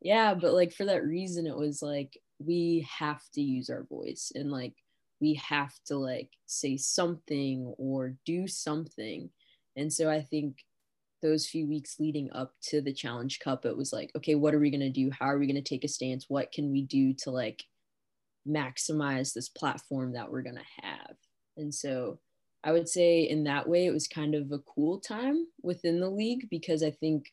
yeah, but like for that reason, it was like we have to use our voice and like we have to like say something or do something. And so I think those few weeks leading up to the challenge cup it was like okay what are we going to do? How are we going to take a stance? What can we do to like maximize this platform that we're going to have? And so i would say in that way it was kind of a cool time within the league because i think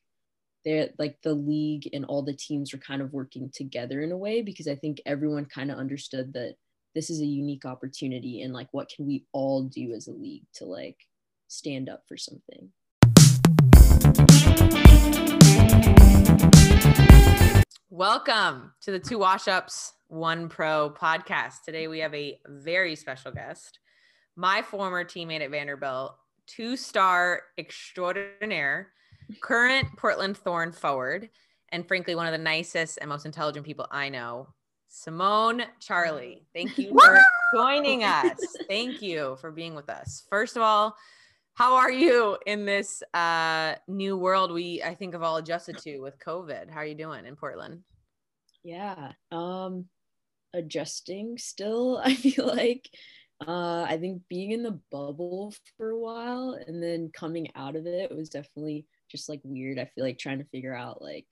they're like the league and all the teams were kind of working together in a way because i think everyone kind of understood that this is a unique opportunity and like what can we all do as a league to like stand up for something Welcome to the Two Wash Ups One Pro podcast. Today we have a very special guest, my former teammate at Vanderbilt, two star extraordinaire, current Portland Thorn forward, and frankly, one of the nicest and most intelligent people I know, Simone Charley. Thank you for joining us. Thank you for being with us. First of all, how are you in this uh, new world we I think have all adjusted to with COVID? How are you doing in Portland? Yeah, um, adjusting still. I feel like uh, I think being in the bubble for a while and then coming out of it was definitely just like weird. I feel like trying to figure out like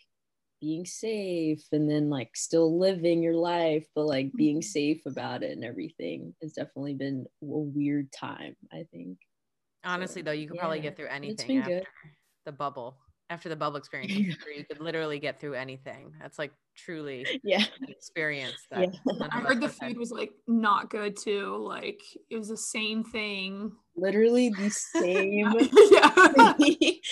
being safe and then like still living your life, but like being mm-hmm. safe about it and everything has definitely been a weird time, I think. Honestly, though, you could yeah, probably get through anything after good. the bubble. After the bubble experience, you could literally get through anything. That's like truly yeah experience that yeah. i heard the food was like not good too like it was the same thing literally the same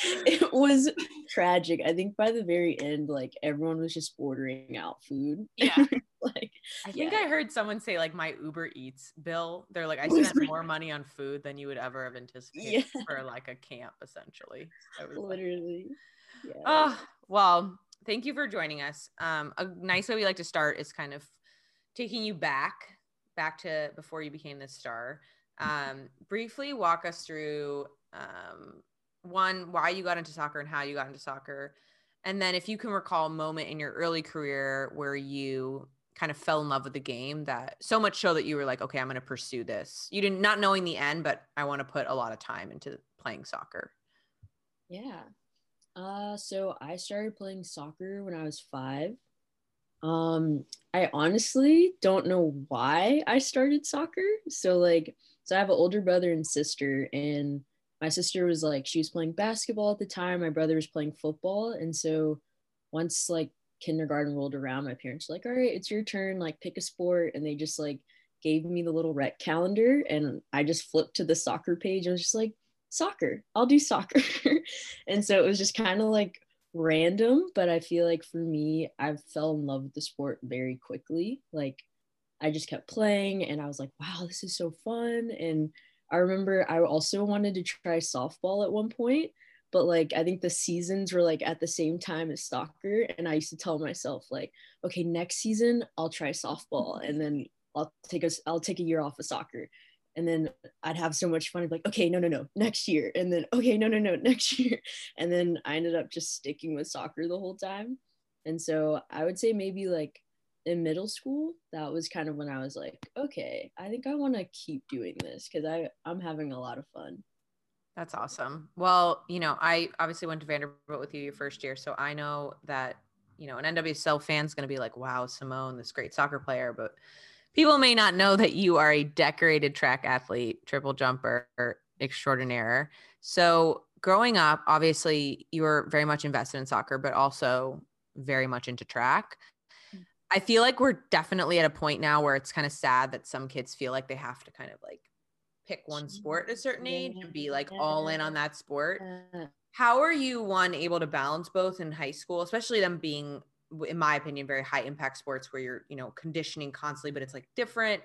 it was tragic i think by the very end like everyone was just ordering out food yeah like i think yeah. i heard someone say like my uber eats bill they're like i spent more money on food than you would ever have anticipated yeah. for like a camp essentially literally like, yeah. oh well thank you for joining us. Um, a nice way we like to start is kind of taking you back, back to before you became this star. Um, briefly walk us through um, one, why you got into soccer and how you got into soccer. And then if you can recall a moment in your early career where you kind of fell in love with the game that so much so that you were like, okay, I'm going to pursue this. You didn't not knowing the end, but I want to put a lot of time into playing soccer. Yeah. Uh, so I started playing soccer when I was five. Um, I honestly don't know why I started soccer. So like, so I have an older brother and sister, and my sister was like, she was playing basketball at the time. My brother was playing football, and so once like kindergarten rolled around, my parents were like, all right, it's your turn. Like, pick a sport, and they just like gave me the little rec calendar, and I just flipped to the soccer page and was just like, soccer. I'll do soccer. and so it was just kind of like random, but I feel like for me, I fell in love with the sport very quickly. Like I just kept playing and I was like, wow, this is so fun. And I remember I also wanted to try softball at one point, but like I think the seasons were like at the same time as soccer. And I used to tell myself, like, okay, next season I'll try softball and then I'll take a I'll take a year off of soccer and then I'd have so much fun. I'd be like, okay, no, no, no, next year, and then okay, no, no, no, next year, and then I ended up just sticking with soccer the whole time. And so I would say maybe like in middle school, that was kind of when I was like, okay, I think I want to keep doing this because I I'm having a lot of fun. That's awesome. Well, you know, I obviously went to Vanderbilt with you your first year, so I know that you know an NWSL fan's going to be like, wow, Simone, this great soccer player, but people may not know that you are a decorated track athlete, triple jumper extraordinaire. So, growing up, obviously, you were very much invested in soccer, but also very much into track. I feel like we're definitely at a point now where it's kind of sad that some kids feel like they have to kind of like pick one sport at a certain age and be like all in on that sport. How are you one able to balance both in high school, especially them being in my opinion, very high impact sports where you're, you know, conditioning constantly, but it's like different.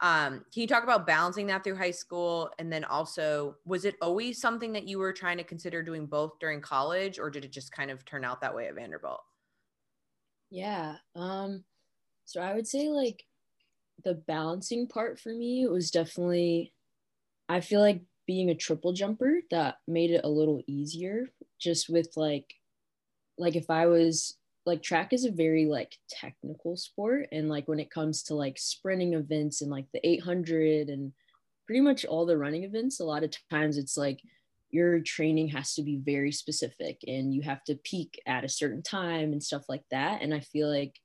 Um, can you talk about balancing that through high school? And then also, was it always something that you were trying to consider doing both during college, or did it just kind of turn out that way at Vanderbilt? Yeah. Um, so I would say like the balancing part for me was definitely, I feel like being a triple jumper that made it a little easier just with like, like if I was like track is a very like technical sport. And like when it comes to like sprinting events and like the 800 and pretty much all the running events a lot of times it's like your training has to be very specific and you have to peak at a certain time and stuff like that. And i feel like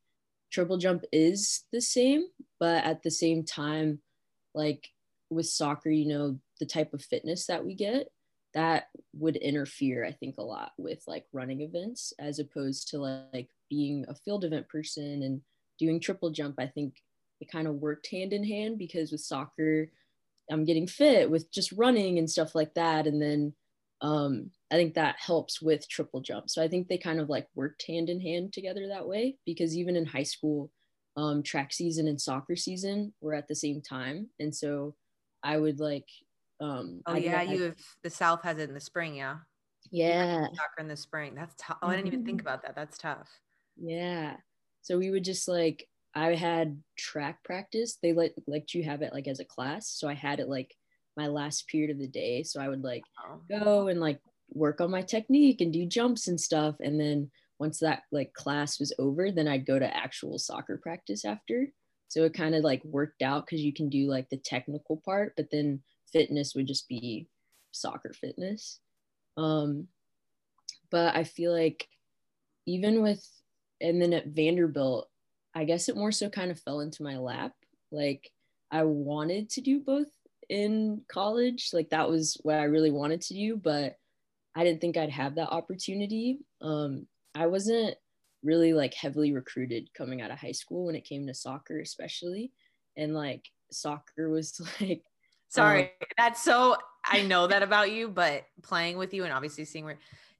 triple jump is the same but at the same time like with soccer you know the type of fitness that we get that would interfere i think a lot with like running events as opposed to like being a field event person and doing triple jump. I think it kind of worked hand in hand because with soccer i'm getting fit with just running and stuff like that. And then um, i think that helps with triple jump so i think they kind of like worked hand in hand together that way because even in high school um, track season and soccer season were at the same time and so i would like um, oh yeah, you have the South has it in the spring, yeah. Yeah. Soccer in the spring. That's tough. Oh, I didn't even think mm-hmm. about that. That's tough. Yeah. So we would just like I had track practice. They let let you have it like as a class. So I had it like my last period of the day. So I would like go and like work on my technique and do jumps and stuff. And then once that like class was over, then I'd go to actual soccer practice after. So it kind of like worked out because you can do like the technical part, but then fitness would just be soccer fitness. Um, but I feel like even with, and then at Vanderbilt, I guess it more so kind of fell into my lap. Like I wanted to do both in college. Like that was what I really wanted to do, but I didn't think I'd have that opportunity. Um, I wasn't really like heavily recruited coming out of high school when it came to soccer, especially. And like soccer was like Sorry, um, that's so. I know that about you, but playing with you and obviously seeing where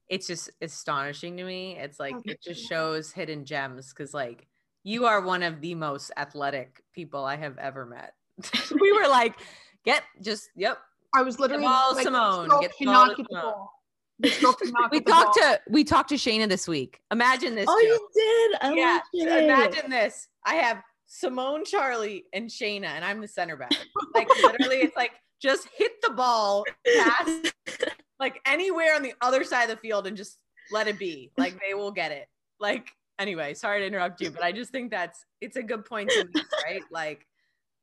it's just astonishing to me. It's like it just shows hidden gems because like you are one of the most athletic people I have ever met. we were like, get just yep. I was literally the ball, like, Simone. Get the ball, get the ball. we talked to we talked to Shayna this week. Imagine this. Oh, you did. I yeah. Imagine this. I have Simone, Charley, and Shayna, and I'm the center back. Like literally, it's like just hit the ball past like anywhere on the other side of the field and just let it be. Like they will get it. Like anyway, sorry to interrupt you, but I just think that's it's a good point to make, right? Like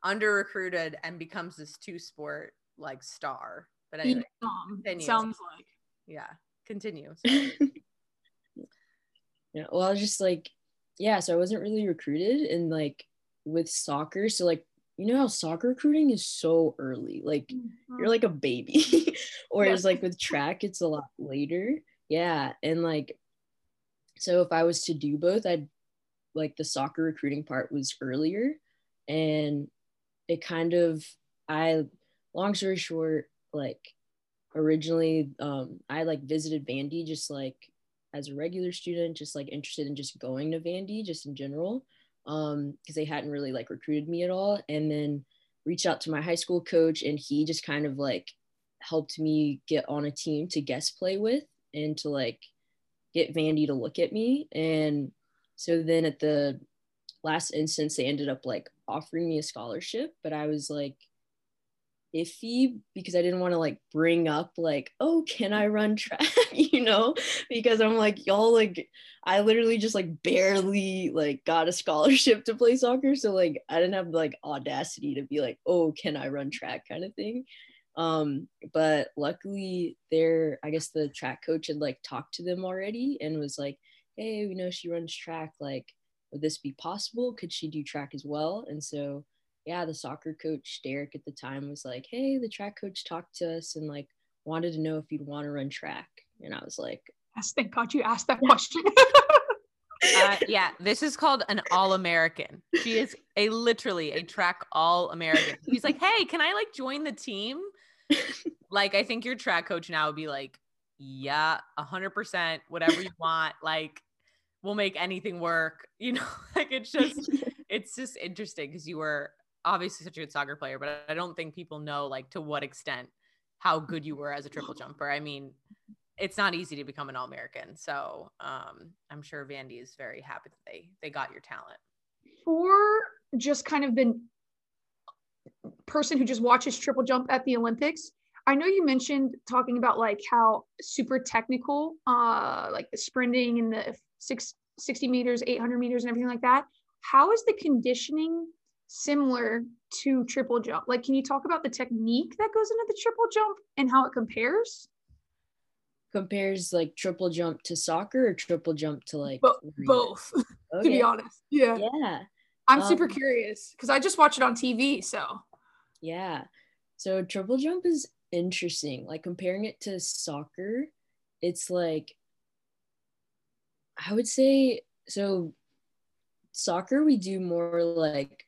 under recruited and becomes this two sport like star. But anyway, sounds like yeah. Continue. yeah. Well, I was just like, yeah. So I wasn't really recruited, and like with soccer. So like you know how soccer recruiting is so early. Like mm-hmm. you're like a baby. Whereas yeah. like with track, it's a lot later. Yeah. And like so if I was to do both, I'd like the soccer recruiting part was earlier. And it kind of I long story short, like originally um I like visited Vandy just like as a regular student, just like interested in just going to Vandy just in general um because they hadn't really like recruited me at all. And then reached out to my high school coach and he just kind of like helped me get on a team to guest play with and to like get Vandy to look at me. And so then at the last instance they ended up like offering me a scholarship but I was like iffy because I didn't want to like bring up like, oh, can I run track? you know, because I'm like, y'all like I literally just like barely like got a scholarship to play soccer. So like I didn't have like audacity to be like, oh, can I run track kind of thing. Um, but luckily there, I guess the track coach had like talked to them already and was like, hey, we know she runs track, like, would this be possible? Could she do track as well? And so yeah, the soccer coach, Derek, at the time was like, hey, the track coach talked to us and like wanted to know if you'd want to run track. And I was like, yes, thank God you asked that question. uh, yeah, this is called an All American. She is a literally a track All American. He's like, hey, can I like join the team? like, I think your track coach now would be like, yeah, a hundred percent, whatever you want. Like, we'll make anything work. You know, like it's just, it's just interesting because you were obviously such a good soccer player, but I don't think people know like to what extent how good you were as a triple jumper. I mean, it's not easy to become an all American. So um, I'm sure Vandy is very happy that they they got your talent. For just kind of the person who just watches triple jump at the Olympics, I know you mentioned talking about like how super technical, uh, like the sprinting and the six 60 meters, 800 meters, and everything like that. How is the conditioning similar to triple jump? Like, can you talk about the technique that goes into the triple jump and how it compares? Compares like triple jump to soccer or triple jump to like Bo- both, okay. to be honest. Yeah. Yeah. I'm um, super curious because I just watch it on TV. So, yeah. So, triple jump is interesting. Like, comparing it to soccer, it's like, I would say, so soccer, we do more like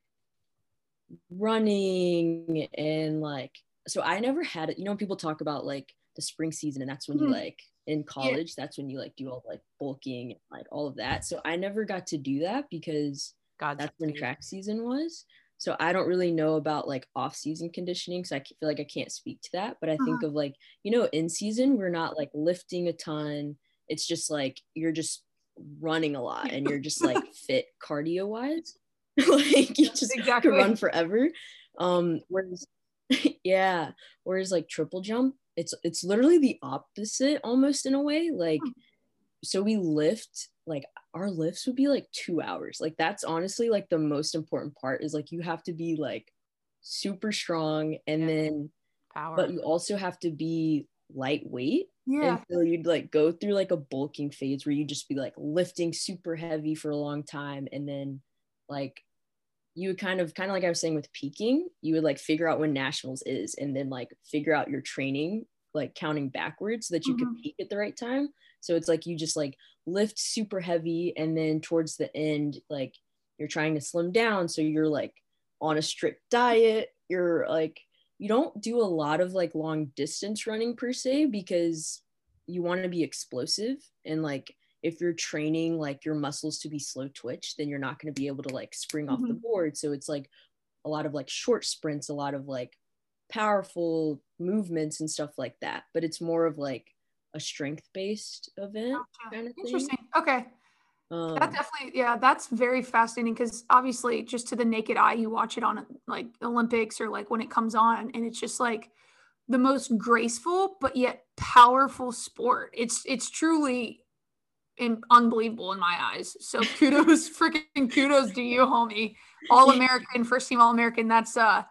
running and like so I never had it. You know, people talk about like the spring season, and that's when you mm-hmm. like in college, yeah. that's when you like do all like bulking and like all of that. So I never got to do that because God, that's when track season was. So I don't really know about like off season conditioning. So I feel like I can't speak to that. But I think uh-huh. of like, you know, in season, we're not like lifting a ton. It's just like you're just running a lot and you're just like fit cardio wise. like you just exactly. could run forever. Um, whereas yeah, whereas like triple jump, it's it's literally the opposite almost in a way. Like hmm. so we lift like our lifts would be like two hours. Like that's honestly like the most important part is like you have to be like super strong and yeah. then power but you also have to be lightweight yeah And so you'd like go through like a bulking phase where you just be like lifting super heavy for a long time and then like you would kind of kind of like I was saying with peaking, you would like figure out when nationals is and then like figure out your training like counting backwards so that you mm-hmm. can peak at the right time. So it's like you just like lift super heavy and then towards the end like you're trying to slim down so you're like on a strict diet. You're like you don't do a lot of like long distance running per se because you want to be explosive and like if you're training like your muscles to be slow twitch then you're not going to be able to like spring mm-hmm. off the mm-hmm. board. So it's like a lot of like short sprints a lot of like powerful movements and stuff like that. But it's more of like a strength based event kind of interesting. Okay um, that definitely yeah that's very fascinating because obviously just to the naked eye you watch it on like olympics or like when it comes on and it's just like the most graceful but yet powerful sport it's it's truly in, unbelievable in my eyes. So kudos, freaking kudos to you, homie. All American, first team All American. That's uh,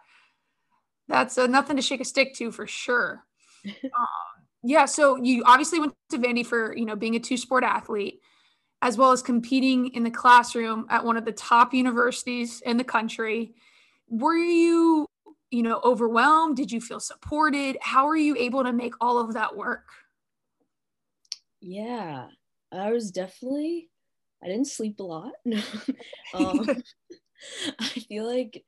that's uh, nothing to shake a stick to for sure. Um, yeah. So you obviously went to Vandy for you know being a two sport athlete, as well as competing in the classroom at one of the top universities in the country. Were you you know overwhelmed? Did you feel supported? How were you able to make all of that work? Yeah, I was definitely I didn't sleep a lot. um, I feel like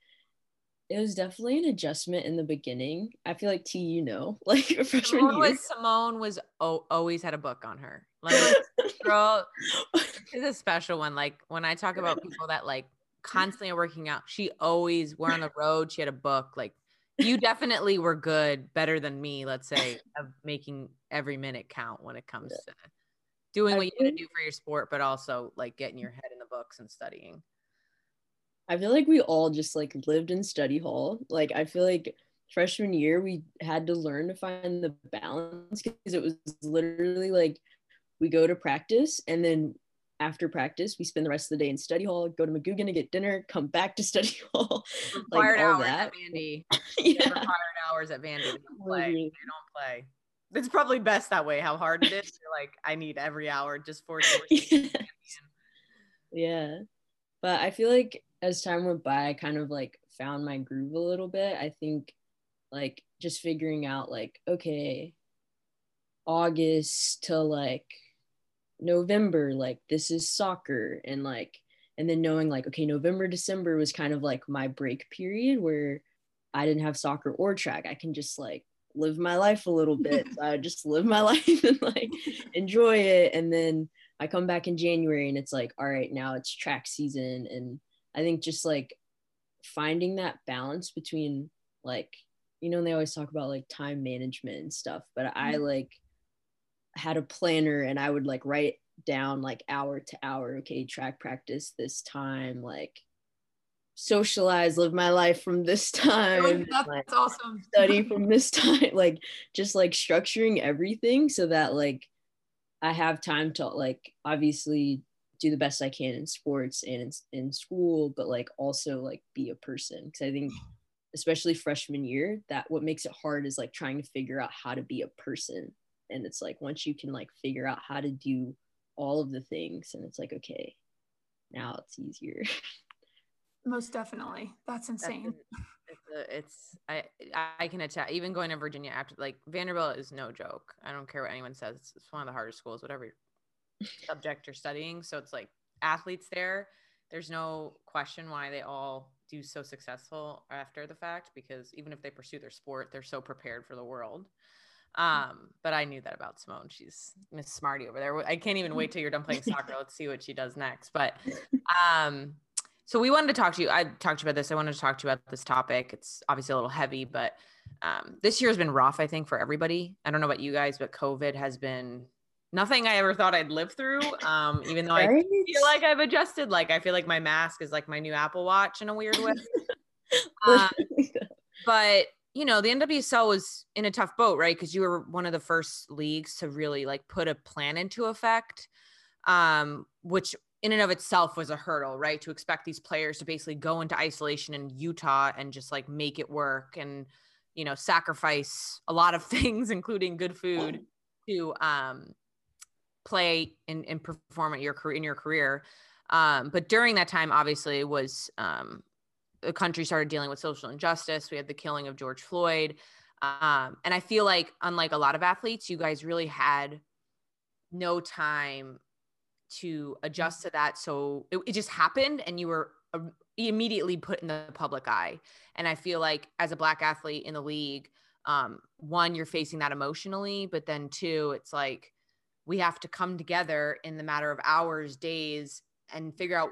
it was definitely an adjustment in the beginning. I feel like T, you know, like freshman Simone year. Was, Simone was oh, always had a book on her. Like girl is a special one. Like when I talk about people that like constantly are working out, she always we're on the road. She had a book. Like you definitely were good, better than me. Let's say of making every minute count when it comes yeah. to doing what you need to do for your sport, but also like getting your head in the books and studying. I feel like we all just like lived in study hall. Like I feel like freshman year we had to learn to find the balance because it was literally like we go to practice and then after practice we spend the rest of the day in study hall go to McGugin to get dinner come back to study hall. Required like, hours that. at Vandy yeah. required hours at Vandy. They don't play. They don't play. It's probably best that way how hard it is. You're like i need every hour just for yeah. yeah but i feel like as time went by i kind of like found my groove a little bit i think like just figuring out like okay august to like november like this is soccer and like and then knowing like okay november december was kind of like my break period where i didn't have soccer or track i can just like live my life a little bit. so I just live my life and like enjoy it. And then I come back in January and it's like, all right, now it's track season. And I think just like finding that balance between like, you know, they always talk about like time management and stuff, but I mm-hmm. like had a planner and I would like write down like hour to hour, okay, track practice this time, like socialize, live my life from this time. That's like, awesome. study from this time, like just like structuring everything so that like I have time to like obviously do the best I can in sports and in, in school, but like also like be a person. Because I think, especially freshman year, that what makes it hard is like trying to figure out how to be a person. And it's like once you can like figure out how to do all of the things, and it's like, okay, now it's easier. Most definitely. That's insane. That's it's, it's I I can attest. Even going to Virginia after like Vanderbilt is no joke. I don't care what anyone says. It's one of the hardest schools, whatever subject you're studying. So it's like athletes there. There's no question why they all do so successful after the fact because even if they pursue their sport, they're so prepared for the world. Um, but I knew that about Simone. She's Miss Smarty over there. I can't even wait till you're done playing soccer. Let's see what she does next. But um, so we wanted to talk to you. I talked to you about this. I wanted to talk to you about this topic. It's obviously a little heavy, but um, this year has been rough, I think, for everybody. I don't know about you guys, but COVID has been nothing I ever thought I'd live through. Um, even though right? I feel like I've adjusted, like I feel like my mask is like my new Apple Watch in a weird way. um, but you know, the NWSL was in a tough boat, right? Because you were one of the first leagues to really like put a plan into effect, um, which in and of itself was a hurdle, right? To expect these players to basically go into isolation in Utah and just like make it work and you know sacrifice a lot of things, including good food, to um, play and, and perform at your career in your career. Um, but during that time, obviously, was um, the country started dealing with social injustice. We had the killing of George Floyd, um, and I feel like, unlike a lot of athletes, you guys really had no time to adjust to that. So it, it just happened, and you were uh, immediately put in the public eye. And I feel like, as a black athlete in the league, um, one, you're facing that emotionally, but then two, it's like we have to come together in the matter of hours, days, and figure out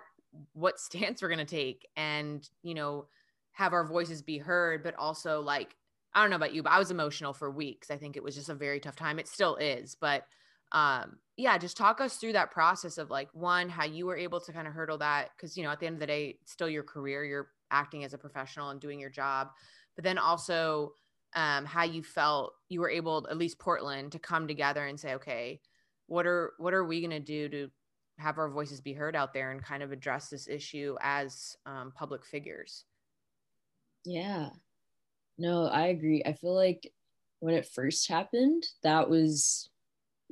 what stance we're going to take and, you know, have our voices be heard, but also like, I don't know about you, but I was emotional for weeks. I think it was just a very tough time. It still is, but um yeah, just talk us through that process of like one, how you were able to kind of hurdle that because you know, at the end of the day, still your career, you're acting as a professional and doing your job. But then also um how you felt you were able, at least Portland, to come together and say, okay, what are what are we going to do to have our voices be heard out there and kind of address this issue as um, public figures yeah no i agree i feel like when it first happened that was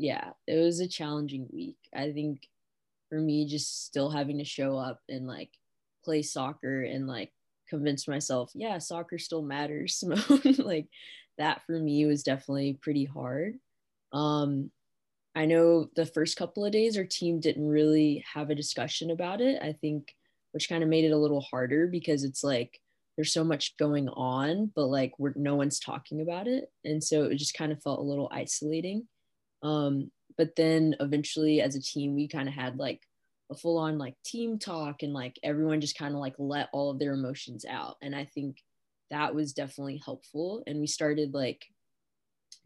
yeah it was a challenging week i think for me just still having to show up and like play soccer and like convince myself yeah soccer still matters simone like that for me was definitely pretty hard um I know the first couple of days our team didn't really have a discussion about it. I think, which kind of made it a little harder because it's like there's so much going on, but like we're no one's talking about it, and so it just kind of felt a little isolating. Um, but then eventually, as a team, we kind of had like a full on like team talk, and like everyone just kind of like let all of their emotions out, and I think that was definitely helpful. And we started like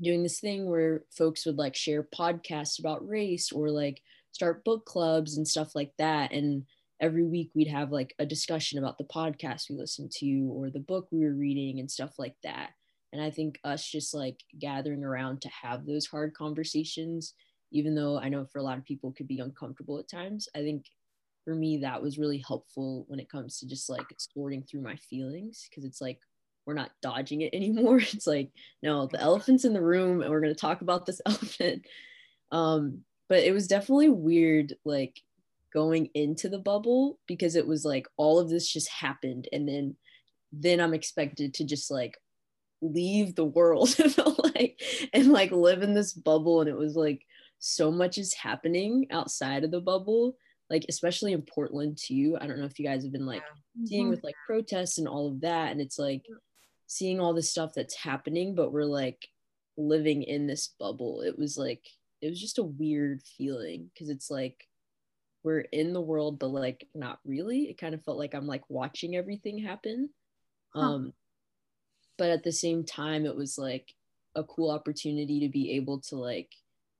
doing this thing where folks would like share podcasts about race or like start book clubs and stuff like that. And every week we'd have like a discussion about the podcast we listened to or the book we were reading and stuff like that and i think us just like gathering around to have those hard conversations even though i know for a lot of people could be uncomfortable at times i think for me that was really helpful when it comes to just like sorting through my feelings because it's like we're not dodging it anymore. It's like, no, the elephant's in the room and we're going to talk about this elephant. Um, but it was definitely weird, like going into the bubble because it was like all of this just happened. And then, then I'm expected to just like leave the world like and like live in this bubble. And it was like so much is happening outside of the bubble like especially in Portland too. I don't know if you guys have been like yeah. seeing mm-hmm. with like protests and all of that. And it's like seeing all this stuff that's happening, but we're like living in this bubble. It was like, it was just a weird feeling because it's like we're in the world, but like not really. It kind of felt like I'm like watching everything happen. Huh. Um, but at the same time, it was like a cool opportunity to be able to like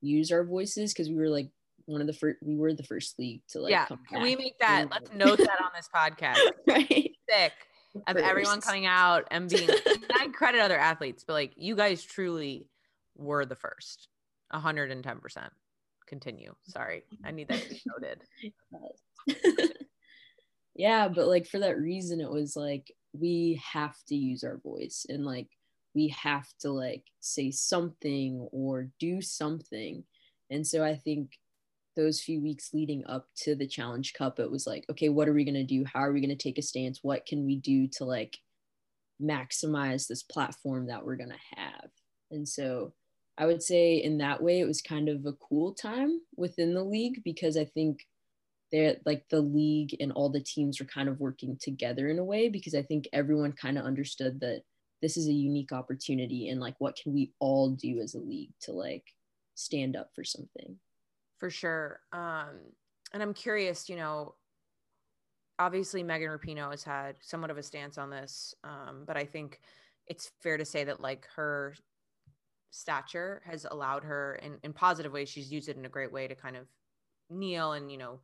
use our voices because we were like one of the first we were the first league to like yeah can we make that let's note that on this podcast right sick of everyone coming out and being I credit other athletes, but like you guys truly were the first. 110%. continue. Sorry. I need that to be noted. yeah, but like for that reason, it was like we have to use our voice and like we have to like say something or do something. And so I think those few weeks leading up to the challenge cup it was like okay what are we going to do? How are we going to take a stance? What can we do to like maximize this platform that we're going to have? And so i would say in that way it was kind of a cool time within the league because i think they're like the league and all the teams were kind of working together in a way because i think everyone kind of understood that this is a unique opportunity and like what can we all do as a league to like stand up for something. For sure. Um and i'm curious you know obviously megan rapinoe has had somewhat of a stance on this um but i think it's fair to say that like her stature has allowed her in, in positive ways she's used it in a great way to kind of kneel and you know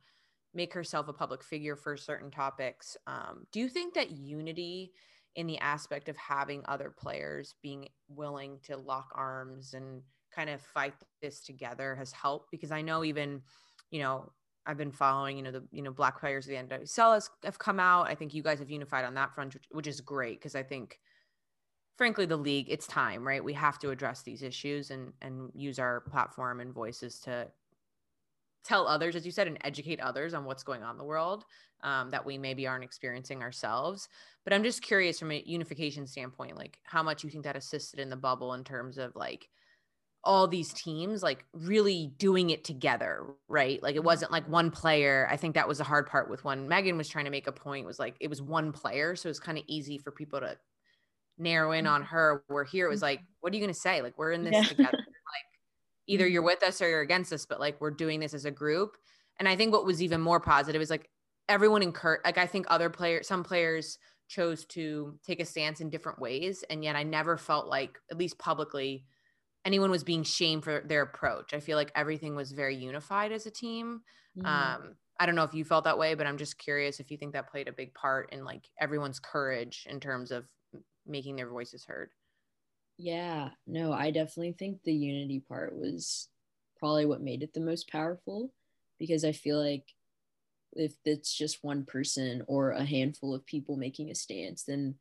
make herself a public figure for certain topics um, do you think that unity in the aspect of having other players being willing to lock arms and kind of fight this together has helped because I know even, you know, I've been following, you know, the you know black players of the NWSL has, have come out. I think you guys have unified on that front, which, which is great because I think, frankly, the league it's time, right? We have to address these issues and and use our platform and voices to tell others, as you said, and educate others on what's going on in the world um, that we maybe aren't experiencing ourselves. But I'm just curious from a unification standpoint, like how much you think that assisted in the bubble in terms of like all these teams like really doing it together, right? Like it mm-hmm. wasn't like one player. I think that was the hard part with when Megan was trying to make a point was like it was one player, so it was kind of easy for people to narrow in on mm-hmm. her. Where here it was like, what are you going to say? Like we're in this yeah. together. Either you're with us or you're against us, but like we're doing this as a group. And I think what was even more positive is like everyone encouraged. Like I think other players, some players chose to take a stance in different ways, and yet I never felt like, at least publicly anyone was being shamed for their approach. I feel like everything was very unified as a team. Mm. Um, I don't know if you felt that way, but I'm just curious if you think that played a big part in like everyone's courage in terms of making their voices heard. Yeah, no, I definitely think the unity part was probably what made it the most powerful because I feel like if it's just one person or a handful of people making a stance, then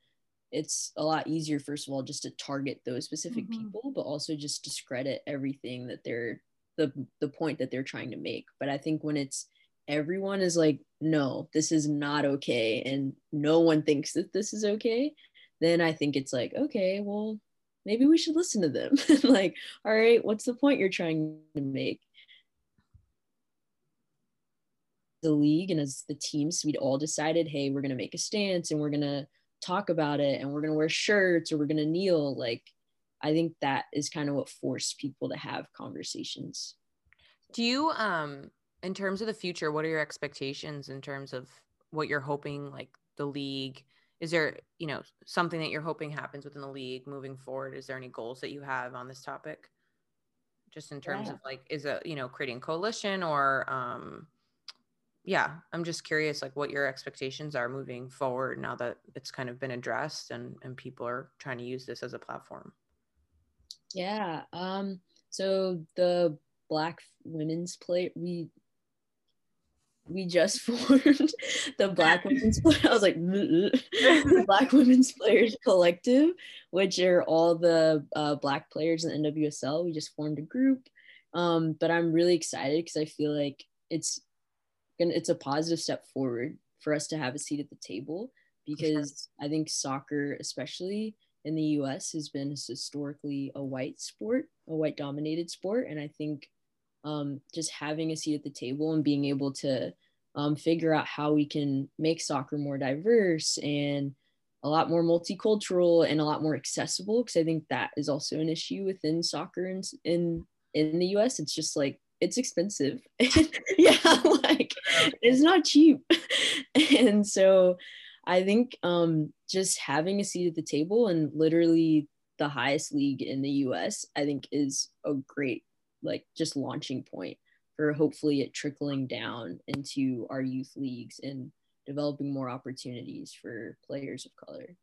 it's a lot easier first of all just to target those specific mm-hmm. people but also just discredit everything that they're the the point that they're trying to make but i think when it's everyone is like no this is not okay and no one thinks that this is okay then i think it's like okay well maybe we should listen to them. Like all right what's the point you're trying to make? The league and as the teams we'd all decided hey we're going to make a stance and we're going to talk about it and we're going to wear shirts or we're going to kneel. Like i think that is kind of what forced people to have conversations. Do you um in terms of the future what are your expectations in terms of what you're hoping like the league is there you know something that you're hoping happens within the league moving forward is there any goals that you have on this topic just in terms yeah. of like is it you know creating coalition or um yeah, I'm just curious like what your expectations are moving forward now that it's kind of been addressed and and people are trying to use this as a platform. Yeah. Um so the black women's play we we just formed the Black Women's I was like the Black Women's Players Collective, which are all the uh, Black players in the NWSL. We just formed a group, um, but I'm really excited because I feel like it's gonna it's a positive step forward for us to have a seat at the table because sure. I think soccer, especially in the US, has been historically a white sport, a white dominated sport. And I think um, just having a seat at the table and being able to um, figure out how we can make soccer more diverse and a lot more multicultural and a lot more accessible because I think that is also an issue within soccer in, in in the US. It's just like it's expensive. yeah, like it's not cheap. and so I think um, just having a seat at the table and literally the highest league in the US, I think is a great, like, just launching point for hopefully it trickling down into our youth leagues and developing more opportunities for players of color.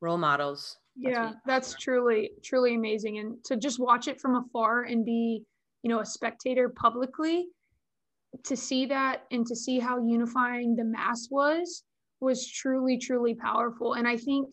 Role models. Yeah, that's truly, truly amazing. And to just watch it from afar and be you know a spectator publicly to see that and to see how unifying the mass was was truly truly powerful and i think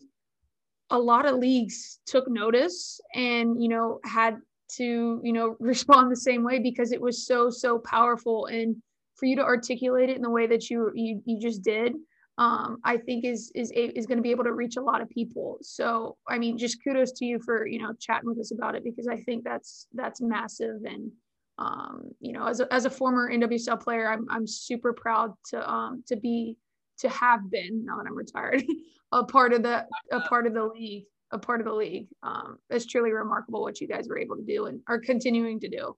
a lot of leagues took notice and you know had to you know respond the same way because it was so so powerful. And for you to articulate it in the way that you you, you just did um, I think is is is going to be able to reach a lot of people. So I mean, just kudos to you for you know chatting with us about it because I think that's that's massive. And um, you know as a, as a former NWSL player, I'm I'm super proud to um, to be to have been now that I'm retired a part of the a part of the league a part of the league. Um, it's truly remarkable what you guys were able to do and are continuing to do.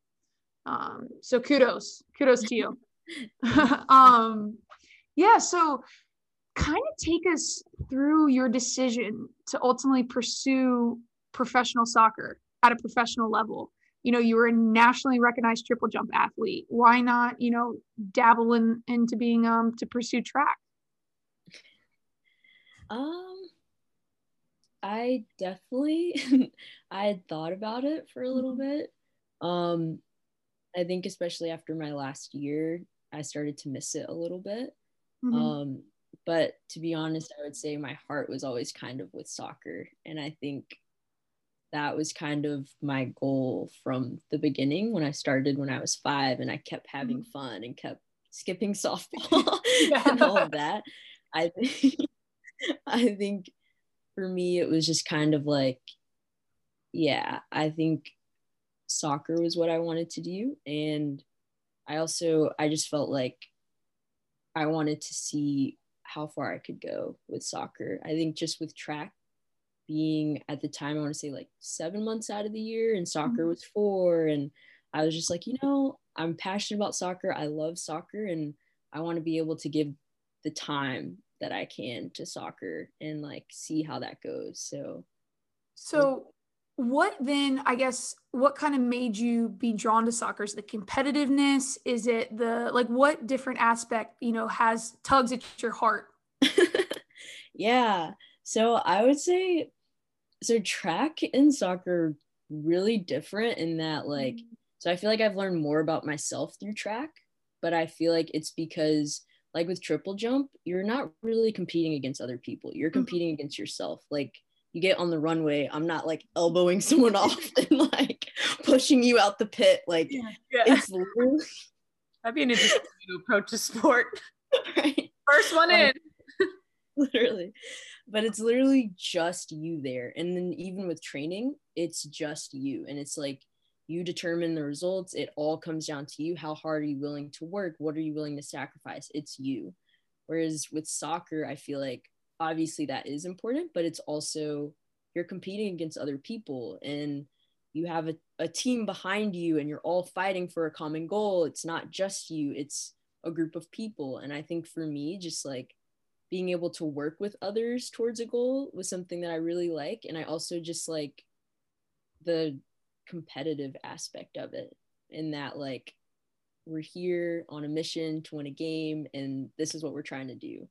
Um, so kudos, kudos to you. um, yeah, so kind of take us through your decision to ultimately pursue professional soccer at a professional level. You know, you were a nationally recognized triple jump athlete. Why not, you know, dabble in into being um to pursue track? Um I definitely I had thought about it for a little mm-hmm. bit. Um I think especially after my last year, I started to miss it a little bit. Mm-hmm. Um but to be honest, I would say my heart was always kind of with soccer. And I think that was kind of my goal from the beginning when I started when I was five and I kept having mm-hmm. fun and kept skipping softball and all of that. I think I think for me it was just kind of like yeah, I think soccer was what I wanted to do and I also I just felt like I wanted to see how far I could go with soccer. I think just with track being at the time, I want to say like seven months out of the year, and soccer mm-hmm. was four. And I was just like, you know, I'm passionate about soccer. I love soccer, and I want to be able to give the time that I can to soccer and like see how that goes. So, so what then i guess what kind of made you be drawn to soccer is the competitiveness is it the like what different aspect you know has tugs at your heart yeah so i would say so track and soccer really different in that like mm-hmm. so i feel like i've learned more about myself through track but i feel like it's because like with triple jump you're not really competing against other people you're mm-hmm. competing mm-hmm. against yourself like you get on the runway, I'm not like elbowing someone off and like pushing you out the pit. Like yeah. it's literally that'd be an interesting way to approach a sport. Right. First one um, in. literally. But it's literally just you there. And then even with training, it's just you. And it's like you determine the results. It all comes down to you. How hard are you willing to work? What are you willing to sacrifice? It's you. Whereas with soccer, I feel like obviously that is important, but it's also you're competing against other people and you have a, a team behind you and you're all fighting for a common goal. It's not just you, it's a group of people. And I think for me, just like being able to work with others towards a goal was something that I really like. And I also just like the competitive aspect of it in that like we're here on a mission to win a game and this is what we're trying to do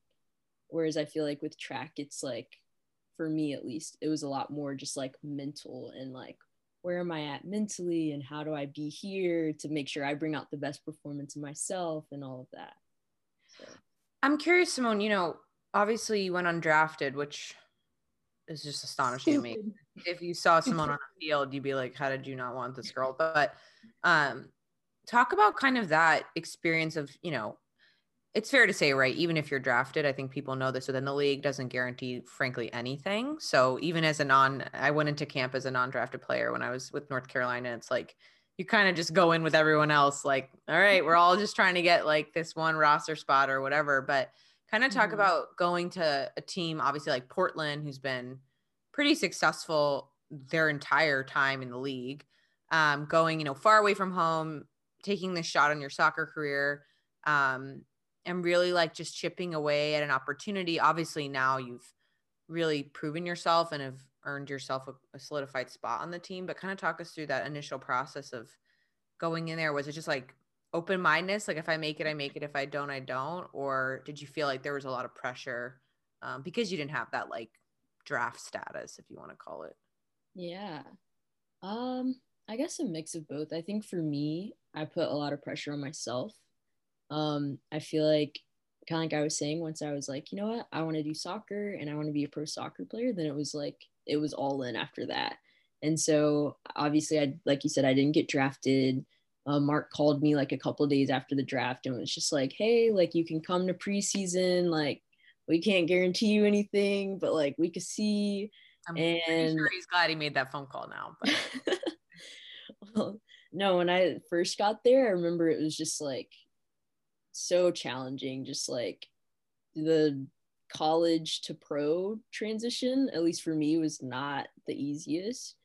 Whereas I feel like with track, it's like, for me at least, it was a lot more just like mental and like, where am I at mentally and how do I be here to make sure I bring out the best performance of myself and all of that. So. I'm curious, Simone, you know, obviously you went undrafted, which is just astonishing Stupid. to me. If you saw Simone on the field, you'd be like, how did you not want this girl? But um, talk about kind of that experience of, you know, it's fair to say, right? Even if you're drafted, I think people know this within the league doesn't guarantee, frankly, anything. So even as a non, I went into camp as a non-drafted player when I was with North Carolina. It's like you kind of just go in with everyone else, like, all right, we're all just trying to get like this one roster spot or whatever. But kind of talk mm-hmm. about going to a team, obviously like Portland, who's been pretty successful their entire time in the league, um, going, you know, far away from home, taking this shot on your soccer career. Um, and really like just chipping away at an opportunity. Obviously, now you've really proven yourself and have earned yourself a, a solidified spot on the team. But kind of talk us through that initial process of going in there. Was it just like open mindedness? Like if I make it, I make it. If I don't, I don't. Or did you feel like there was a lot of pressure um, because you didn't have that like draft status, if you want to call it? Yeah. Um, I guess a mix of both. I think for me, I put a lot of pressure on myself. Um, I feel like kind of like I was saying, once I was like, you know what, I want to do soccer and I want to be a pro soccer player, then it was like it was all in after that. And so obviously, I like you said, I didn't get drafted. Uh, Mark called me like a couple days after the draft and was just like, hey, like you can come to preseason, like we can't guarantee you anything, but like we could see. I'm and sure he's glad he made that phone call now. well, no, when I first got there, I remember it was just like so challenging, just like the college to pro transition, at least for me, was not the easiest.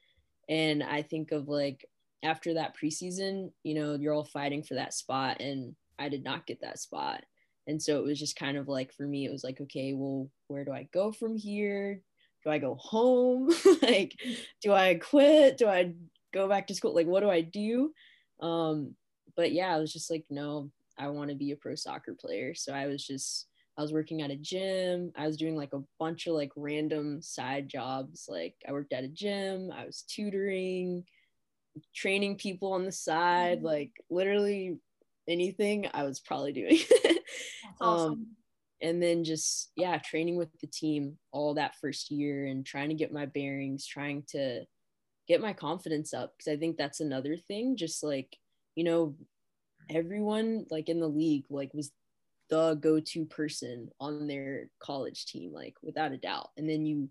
And I think of like after that preseason, you know, you're all fighting for that spot, and I did not get that spot. And so it was just kind of like for me, it was like, okay, well, where do I go from here? Do I go home? like, do I quit? Do I go back to school? Like, what do I do? Um, but yeah, I was just like, no, I want to be a pro soccer player. So I was just, I was working at a gym. I was doing like a bunch of like random side jobs. Like I worked at a gym, I was tutoring, training people on the side, mm-hmm. like literally anything I was probably doing. Um, awesome. um, and then just, yeah, training with the team all that first year and trying to get my bearings, trying to get my confidence up. Cause I think that's another thing. Just like, you know, everyone like in the league like was the go-to person on their college team like without a doubt and then you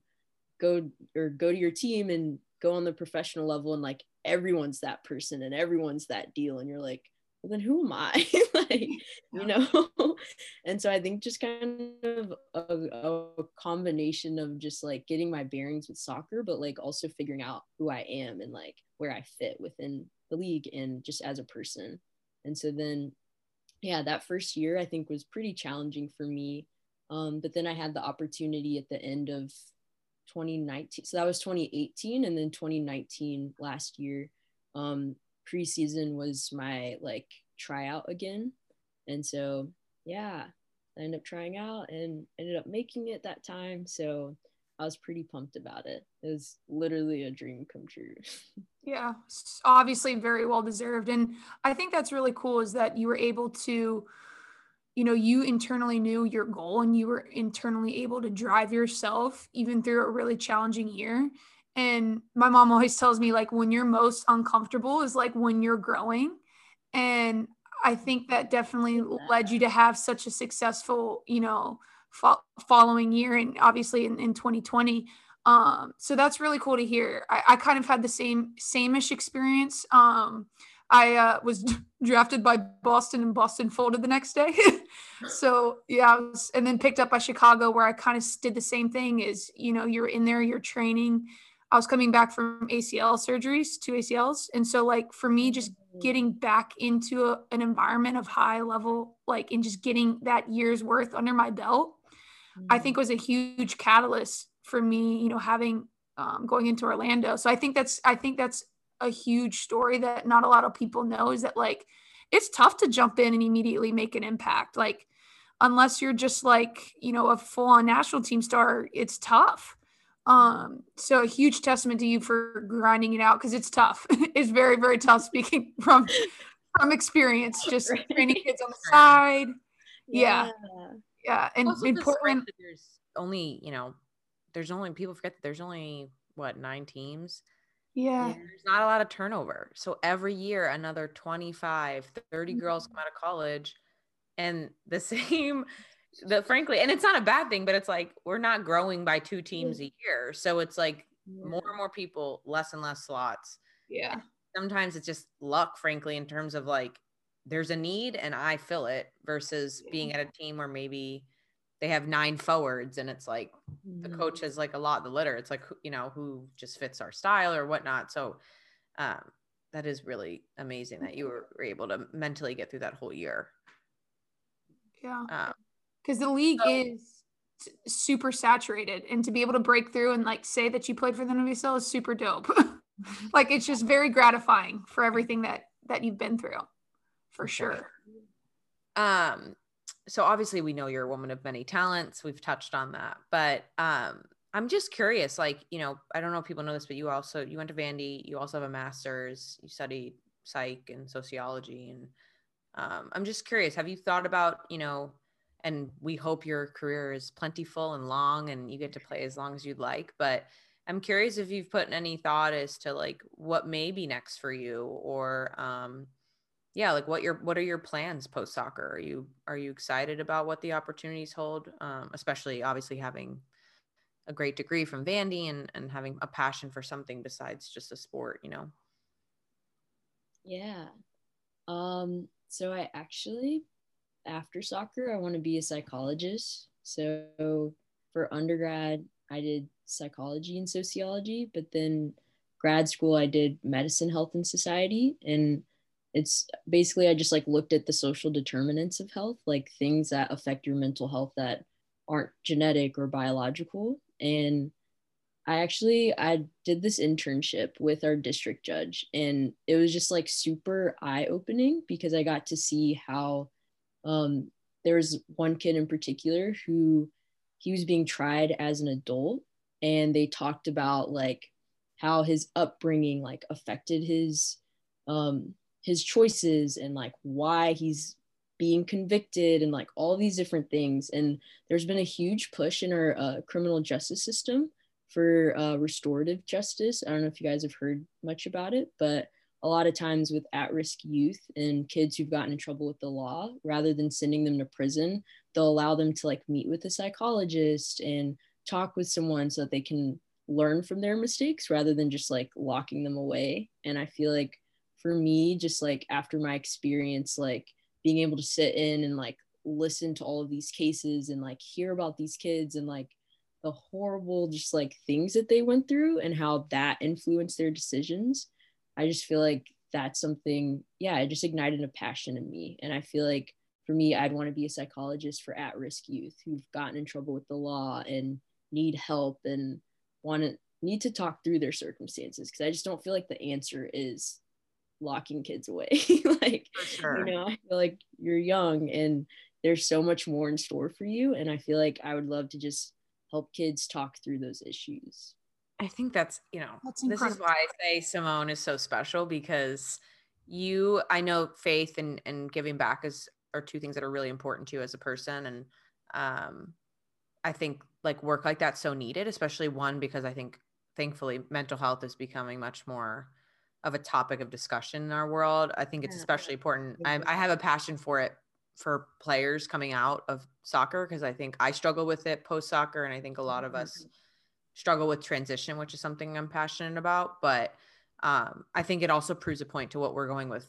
go or go to your team and go on the professional level and like everyone's that person and everyone's that deal and you're like well then who am i like you know and so i think just kind of a, a, combination of just like getting my bearings with soccer but like also figuring out who i am and like where i fit within the league and just as a person and so then, yeah, that first year I think was pretty challenging for me. Um, but then I had the opportunity at the end of 2019. So that was 2018. And then 2019 last year, um, preseason was my like tryout again. And so, yeah, I ended up trying out and ended up making it that time. So I was pretty pumped about it. It was literally a dream come true. yeah, obviously very well deserved. And I think that's really cool is that you were able to, you know, you internally knew your goal and you were internally able to drive yourself even through a really challenging year. And my mom always tells me, like, when you're most uncomfortable is like when you're growing. And I think that definitely led you to have such a successful, you know, fo- following year and obviously in, in 2020 um, so that's really cool to hear. I, I kind of had the same same-ish experience. Um, i uh, was drafted by boston and boston folded the next day. So yeah was, and then picked up by chicago where i kind of did the same thing is you know you're in there you're training I was coming back from ACL surgeries, two ACLs. And so, like, for me, just mm. getting back into a, an environment of high level, like, and just getting that year's worth under my belt I think was a huge catalyst for me, you know, having um, going into Orlando. So I think that's I think that's a huge story that not a lot of people know is that like it's tough to jump in and immediately make an impact. Like unless you're just like, you know, a full on national team star, it's tough. Um, so a huge testament to you for grinding it out because it's tough. it's very, very tough speaking from from experience, just training kids on the side. yeah. yeah yeah and also in portland there's only you know there's only people forget that there's only what nine teams yeah there's not a lot of turnover so every year another 25 30 mm-hmm. girls come out of college and the same the frankly and it's not a bad thing but it's like we're not growing by two teams a year so it's like more and more people less and less slots yeah and sometimes it's just luck frankly in terms of like there's a need and I fill it versus being at a team where maybe they have nine forwards and it's like mm-hmm. the coach has like a lot of the litter. It's like, you know, who just fits our style or whatnot. So um, that is really amazing that you were, were, able to mentally get through that whole year. Yeah. Because the league so, is super saturated and to be able to break through and like say that you played for the NWSL is super dope. like it's just very gratifying for everything that that you've been through for sure. Um, so obviously we know you're a woman of many talents. We've touched on that, but um, I'm just curious, like, you know, I don't know if people know this, but you also you went to Vandy, you also have a master's, you studied psych and sociology. And um, I'm just curious, have you thought about, you know, and we hope your career is plentiful and long and you get to play as long as you'd like, but I'm curious if you've put any thought as to like what may be next for you or um yeah, like what your what are your plans post soccer? Are you are you excited about what the opportunities hold? Um, especially obviously having a great degree from Vandy and and having a passion for something besides just a sport, you know. Yeah. Um so I actually after soccer I want to be a psychologist. So for undergrad I did psychology and sociology, but then grad school I did medicine, health and society and it's basically I just like looked at the social determinants of health, like things that affect your mental health that aren't genetic or biological and I actually I did this internship with our district judge and it was just like super eye opening because I got to see how um there was one kid in particular who he was being tried as an adult and they talked about like how his upbringing like affected his um his choices and like why he's being convicted and like all these different things. And there's been a huge push in our uh, criminal justice system for uh, restorative justice. I don't know if you guys have heard much about it, but a lot of times with at risk youth and kids who've gotten in trouble with the law, rather than sending them to prison, they'll allow them to like meet with a psychologist and talk with someone so that they can learn from their mistakes rather than just like locking them away. And I feel like for me, just like after my experience, like being able to sit in and like listen to all of these cases and like hear about these kids and like the horrible just like things that they went through and how that influenced their decisions i just feel like that's something yeah it just ignited a passion in me and i feel like for me i'd want to be a psychologist for at-risk youth who've gotten in trouble with the law and need help and want to need to talk through their circumstances because i just don't feel like the answer is locking kids away. like, sure. you know, I feel like you're young and there's so much more in store for you. And I feel like I would love to just help kids talk through those issues. I think that's, you know, that's this is why I say Simone is so special because you, I know faith and, and giving back is, are two things that are really important to you as a person. And, um, I think like work like that's so needed, especially one, because I think thankfully mental health is becoming much more of a topic of discussion in our world. I think it's especially important. I, I have a passion for it for players coming out of soccer because I think I struggle with it post soccer, and I think a lot of us mm-hmm. Struggle with transition, which is something I'm passionate about. But um, I think it also proves a point to what we're going with,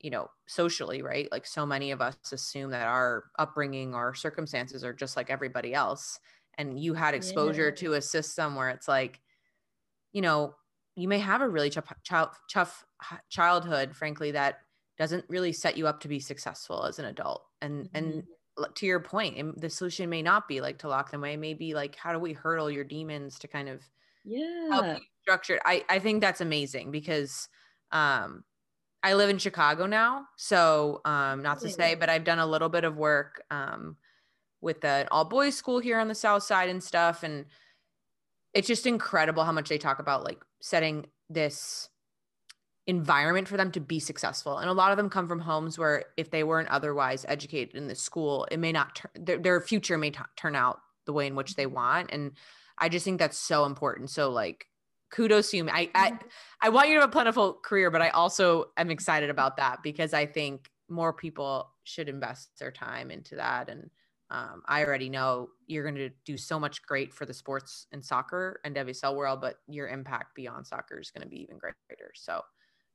you know, socially, right? Like so many of us assume that our upbringing or circumstances are just like everybody else, and you had exposure yeah. to a system where it's like, you know, you may have a really tough, tough childhood, frankly, that doesn't really set you up to be successful as an adult. And mm-hmm. and to your point, the solution may not be like to lock them away. Maybe like how do we hurdle your demons to kind of yeah help you structure. I I think that's amazing because um I live in Chicago now, so um not to say, but I've done a little bit of work um with an all boys school here on the south side and stuff and it's just incredible how much they talk about like setting this environment for them to be successful. And a lot of them come from homes where if they weren't otherwise educated in the school, it may not turn their, their future may t- turn out the way in which they want. And I just think that's so important. So like kudos to you. I, I, mm-hmm. I want you to have a plentiful career, but I also am excited about that because I think more people should invest their time into that. And um, I already know you're going to do so much great for the sports and soccer and WSL world, but your impact beyond soccer is going to be even greater. So,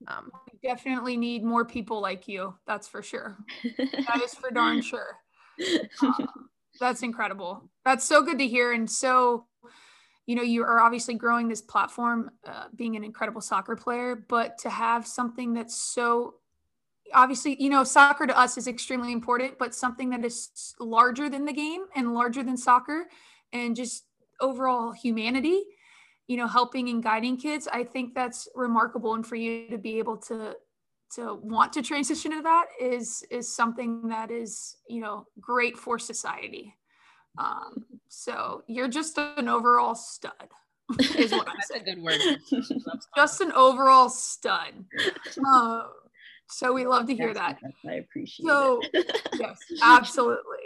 um, we definitely need more people like you. That's for sure. that is for darn sure. Uh, that's incredible. That's so good to hear. And so, you know, you are obviously growing this platform, uh, being an incredible soccer player, but to have something that's so obviously, you know, soccer to us is extremely important, but something that is larger than the game and larger than soccer and just overall humanity, you know, helping and guiding kids, I think that's remarkable. And for you to be able to to want to transition to that is is something that is, you know, great for society. Um, so you're just an overall stud. Is what I'm That's a good word. Just an overall stud. Uh, so we love to hear that. I appreciate So it. yes, absolutely.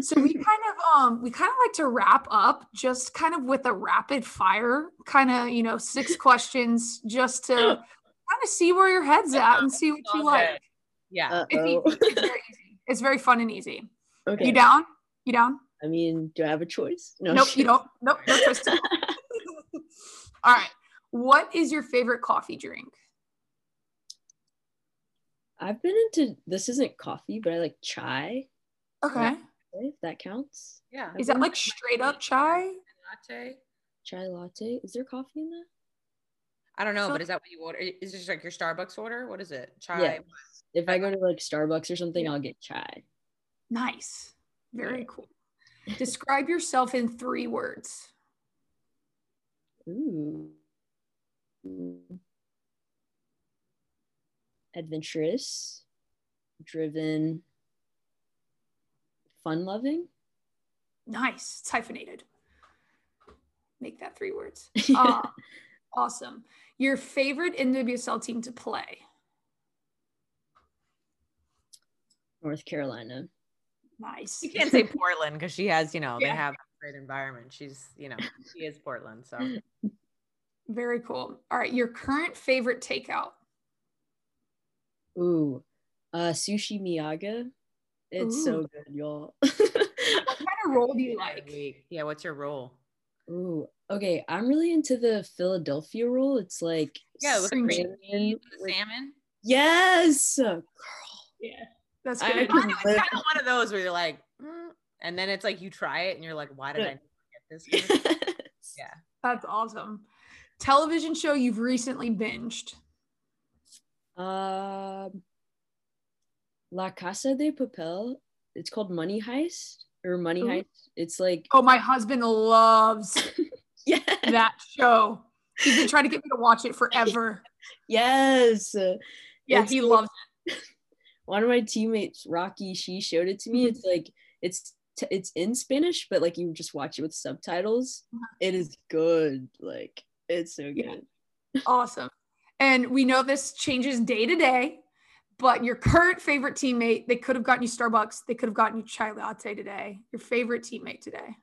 So we kind of um we kind of like to wrap up just kind of with a rapid fire kind of you know six questions just to kind of see where your head's at and see what you Love like. yeah. It's, easy. it's very easy. It's very fun and easy. okay. You down? You down? I mean, do I have a choice? No. nope, you don't. Nope, no choice. All right. What is your favorite coffee drink? I've been into this isn't coffee, but I like chai. Okay. If that counts. Yeah. Is that like straight up chai? Latte? Chai latte. Is there coffee in that? I don't know, So- but is that what you order? Is this like your Starbucks order? What is it? Chai? Yeah. If I go to like Starbucks or something, I'll get chai. Nice. Very Yeah. cool. Describe yourself in three words. Ooh. Adventurous, driven, fun loving. Nice. It's hyphenated. Make that three words. Uh, awesome. Your favorite NWSL team to play? North Carolina. Nice. You can't say Portland because she has, you know, Yeah. they have a great environment. She's, you know, she is Portland. So Very cool. All right. Your current favorite takeout? Ooh, uh, sushi Miyaga. It's so good, y'all. What kind of roll do you like? Yeah, what's your roll? Ooh, okay. I'm really into the Philadelphia roll. It's like Yeah, with the Cream green salmon with- salmon. Yes, girl. Yeah. That's I- I good. I know, it's kind of one of those where you're like, mm, and then it's like you try it and you're like, why did I get this? Yeah. That's awesome. Television show you've recently binged? Um, La Casa de Papel. It's called Money Heist or Money Ooh. Heist. It's like Oh, my husband loves yeah, that show. He's been trying to get me to watch it forever. yes. Yeah, It's he like- loves it. One of my teammates, Rocky, she showed it to me. Mhm. It's like it's t- it's in Spanish, but like you just watch it with subtitles. Uh-huh. It is good. Like it's so good. it. Awesome. And we know this changes day to day, but your current favorite teammate, they could have gotten you Starbucks. They could have gotten you chai latte today. Your favorite teammate today.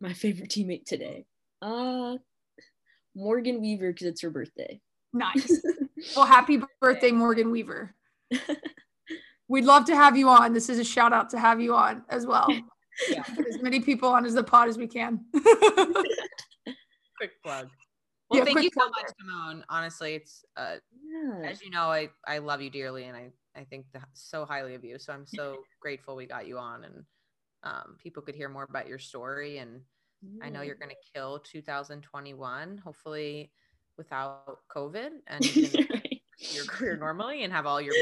My favorite teammate today. Uh Morgan Weaver because it's her birthday. Nice. Well, happy birthday, Morgan Weaver. We'd love to have you on. This is a shout out to have you on as well. Yeah. Get as many people on as the pod as we can. Quick plug. Well, Yeah, thank you so much, Simone. Honestly, it's uh, Yeah. as you know, I I love you dearly, and I I think the, so highly of you. So I'm so grateful we got you on, and um, people could hear more about your story. And I know you're going to kill 2021, hopefully without COVID, and you can Right. your career normally and have all your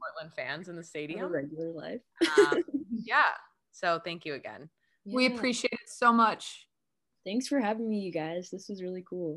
Portland fans in the stadium. regular life. Um, yeah. So thank you again. We appreciate it so much. Thanks for having me, you guys. This was really cool.